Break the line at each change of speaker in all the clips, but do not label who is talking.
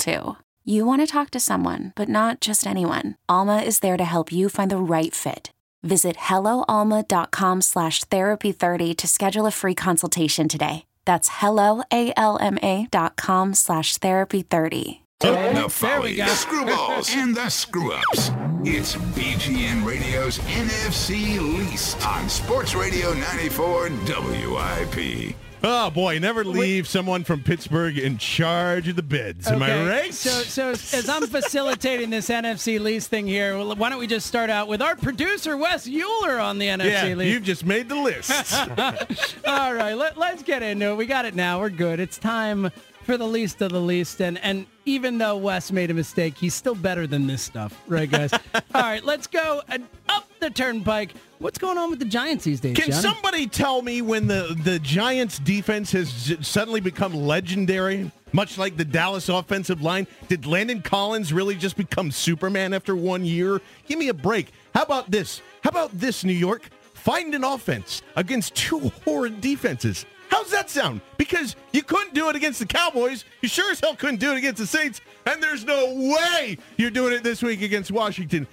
too. You want to talk to someone, but not just anyone. Alma is there to help you find the right fit. Visit helloalma.com slash therapy30 to schedule a free consultation today. That's helloalma.com slash therapy30.
The Follies, the Screwballs, and the Screw Ups. It's BGN Radio's NFC Least on Sports Radio 94 WIP.
Oh boy, never leave someone from Pittsburgh in charge of the bids. Am I right?
So, so as I'm facilitating this NFC lease thing here, well, why don't we just start out with our producer Wes Euler on the NFC
yeah,
lease?
you've just made the list.
All right, let, let's get into it. We got it now. We're good. It's time for the least of the least. And and even though Wes made a mistake, he's still better than this stuff, right, guys? All right, let's go the turnpike. What's going on with the Giants these days?
Can
Johnny?
somebody tell me when the, the Giants defense has suddenly become legendary, much like the Dallas offensive line? Did Landon Collins really just become Superman after one year? Give me a break. How about this? How about this, New York? Find an offense against two horrid defenses. How's that sound? Because you couldn't do it against the Cowboys. You sure as hell couldn't do it against the Saints. And there's no way you're doing it this week against Washington.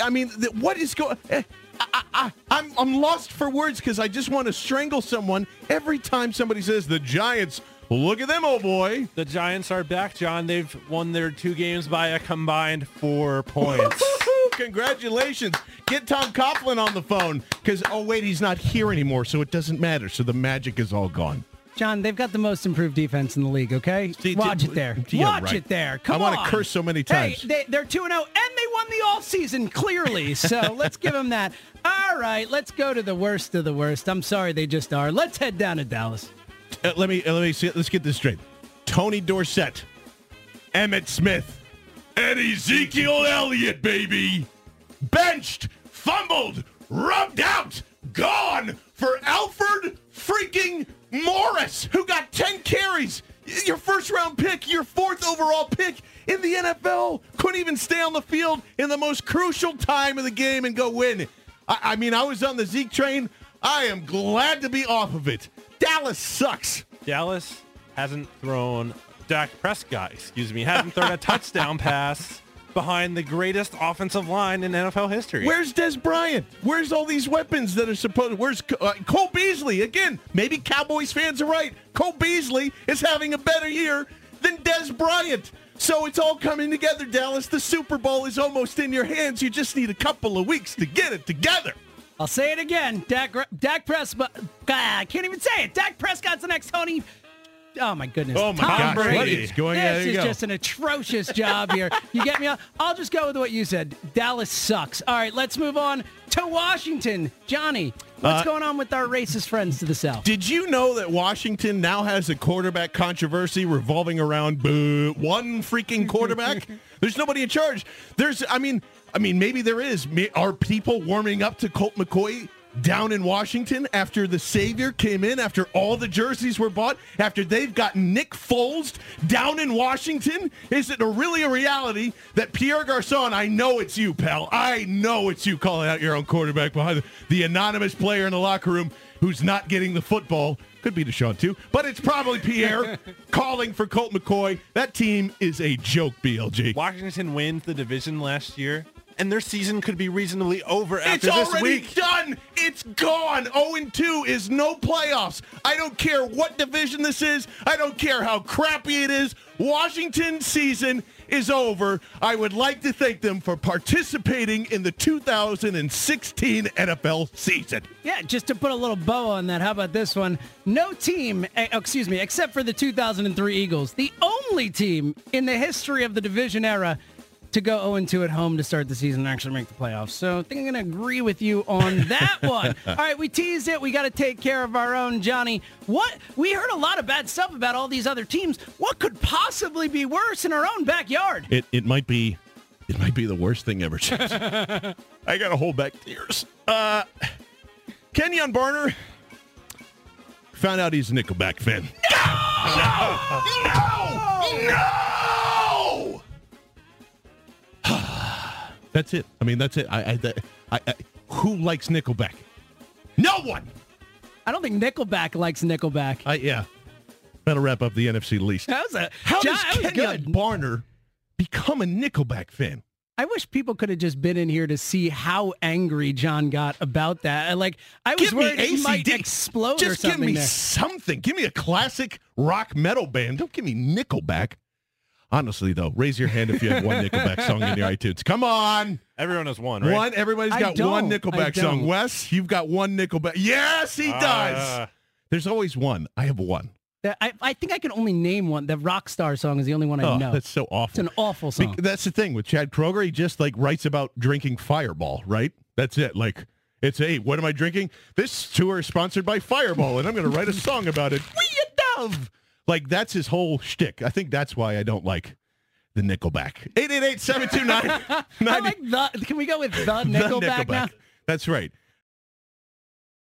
I mean, th- what is going? Eh, I, I, I, I'm I'm lost for words because I just want to strangle someone every time somebody says the Giants. Look at them, oh boy!
The Giants are back, John. They've won their two games by a combined four points.
Congratulations! Get Tom Coughlin on the phone because oh wait, he's not here anymore, so it doesn't matter. So the magic is all gone.
John, they've got the most improved defense in the league, okay?
See,
Watch
d-
it there.
yeah,
Watch
right.
it there. Come on.
I wanna curse so many times.
Hey, they, they're 2 0, and they won the offseason, clearly. So let's give them that. All right, let's go to the worst of the worst. I'm sorry they just are. Let's head down to Dallas.
Uh, let me uh, let me see, let's get this straight. Tony Dorsett, Emmitt Smith, and Ezekiel Elliott, baby, benched, fumbled, rubbed out, gone for Alfred freaking Morris, who got ten carries. Your first round pick, your fourth overall pick in the NFL, couldn't even stay on the field in the most crucial time of the game and go win. I, I mean, I was on the Zeke train. I am glad to be off of it. Dallas sucks.
Dallas hasn't thrown Dak Prescott, excuse me, hasn't thrown a touchdown pass behind the greatest offensive line in NFL history.
Where's Dez Bryant? Where's all these weapons that are supposed? Where's uh, Cole Beasley? Again, maybe Cowboys fans are right. Cole Beasley is having a better year than Dez Bryant. So it's all coming together, Dallas. The Super Bowl is almost in your hands. You just need a couple of weeks to get it together.
I'll say it again. Dak, Dak Prescott. I can't even say it. Dak Prescott's the next Tony. Oh my goodness.
Oh, my
Tom
gosh,
Brady.
what is going- on? This
is
go.
just an atrocious job here. You get me? I'll just go with what you said. Dallas sucks. All right, let's move on to Washington. Johnny, what's
Uh,
going on with our racist friends to the south?
Did you know that Washington now has a quarterback controversy revolving around boo, one freaking quarterback? There's nobody in charge. There's, I mean, I mean, maybe there is. Are people warming up to Colt McCoy down in Washington after the Savior came in, after all the jerseys were bought, after they've got Nick Foles down in Washington? Is it a really a reality that Pierre Garcon, I know it's you, pal. I know it's you calling out your own quarterback behind the, the anonymous player in the locker room who's not getting the football. Could be DeSean too, but it's probably Pierre calling for Colt McCoy. That team is a joke, BLG.
Washington wins the division last year, and their season could be reasonably over after
It's
this
already
week.
done. It's gone. 0 2 is no playoffs. I don't care what division this is. I don't care how crappy it is. Washington's season is over. I would like to thank them for participating in the 2016 NFL season.
Yeah, just to put a little bow on that, how about this one? No team, eh, excuse me, except for the 2003 Eagles, the only team in the history of the division era to go 0-2 at home to start the season and actually make the playoffs. So I think I'm going to agree with you on that one. All right, we teased it. We got to take care of our own Johnny. What? We heard a lot of bad stuff about all these other teams. What could possibly be worse in our own backyard?
It, it might be it might be the worst thing ever. Chase. I gotta hold back tears. Uh, Kenyon Barner found out he's a Nickelback fan. No! No! No! That's it. I mean, that's it. I, I, that- I, I who likes Nickelback? No one.
I don't think Nickelback likes Nickelback.
I yeah. That'll wrap up the NFC least.
That was a
How
John,
does Kenyon
good.
Barner become a Nickelback fan?
I wish people could have just been in here to see how angry John got about that. Like I was
Give
worried he might explode
Just
or
give me
there.
something. Give me a classic rock metal band. Don't give me Nickelback. Honestly, though, raise your hand if you have one Nickelback song in your iTunes. Come on.
Everyone has one, right?
One. Everybody's
I
got one
don't.
Nickelback song.
don't.
Wes, you've got one Nickelback. Yes, he does.
Ah.
There's always one. I have one.
I, I think I can only name one. The Rockstar song is the only one I
Oh,
know.
that's so awful.
It's an awful
Be-
song.
that's the thing with Chad Kroeger. He just like writes about drinking Fireball, right? That's it. Like it's hey, what am I drinking? This tour is sponsored by Fireball, and I'm going to write a song about it. We you dove. Like that's his whole shtick. I think that's why I don't like the Nickelback. 888-729
I like the. Can we go with the Nickelback, now?
That's right.